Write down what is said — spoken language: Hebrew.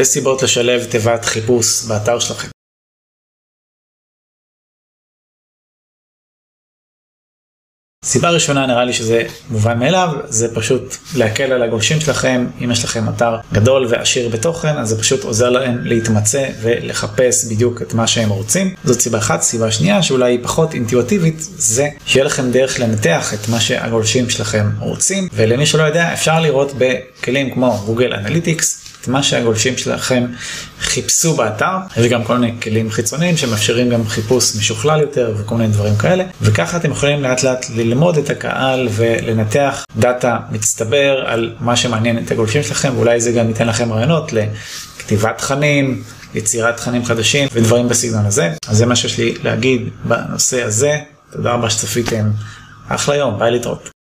שתי סיבות לשלב תיבת חיפוש באתר שלכם. סיבה ראשונה נראה לי שזה מובן מאליו, זה פשוט להקל על הגולשים שלכם, אם יש לכם אתר גדול ועשיר בתוכן, אז זה פשוט עוזר להם להתמצא ולחפש בדיוק את מה שהם רוצים. זאת סיבה אחת. סיבה שנייה, שאולי היא פחות אינטואיטיבית, זה שיהיה לכם דרך לנתח את מה שהגולשים שלכם רוצים, ולמי שלא יודע, אפשר לראות בכלים כמו גוגל אנליטיקס, את מה שהגולשים שלכם חיפשו באתר, יש גם כל מיני כלים חיצוניים שמאפשרים גם חיפוש משוכלל יותר וכל מיני דברים כאלה, וככה אתם יכולים לאט לאט ללמוד את הקהל ולנתח דאטה מצטבר על מה שמעניין את הגולשים שלכם, ואולי זה גם ייתן לכם רעיונות לכתיבת תכנים, יצירת תכנים חדשים ודברים בסגנון הזה. אז זה מה שיש לי להגיד בנושא הזה, תודה רבה שצפיתם, אחלה יום, ביי להתראות.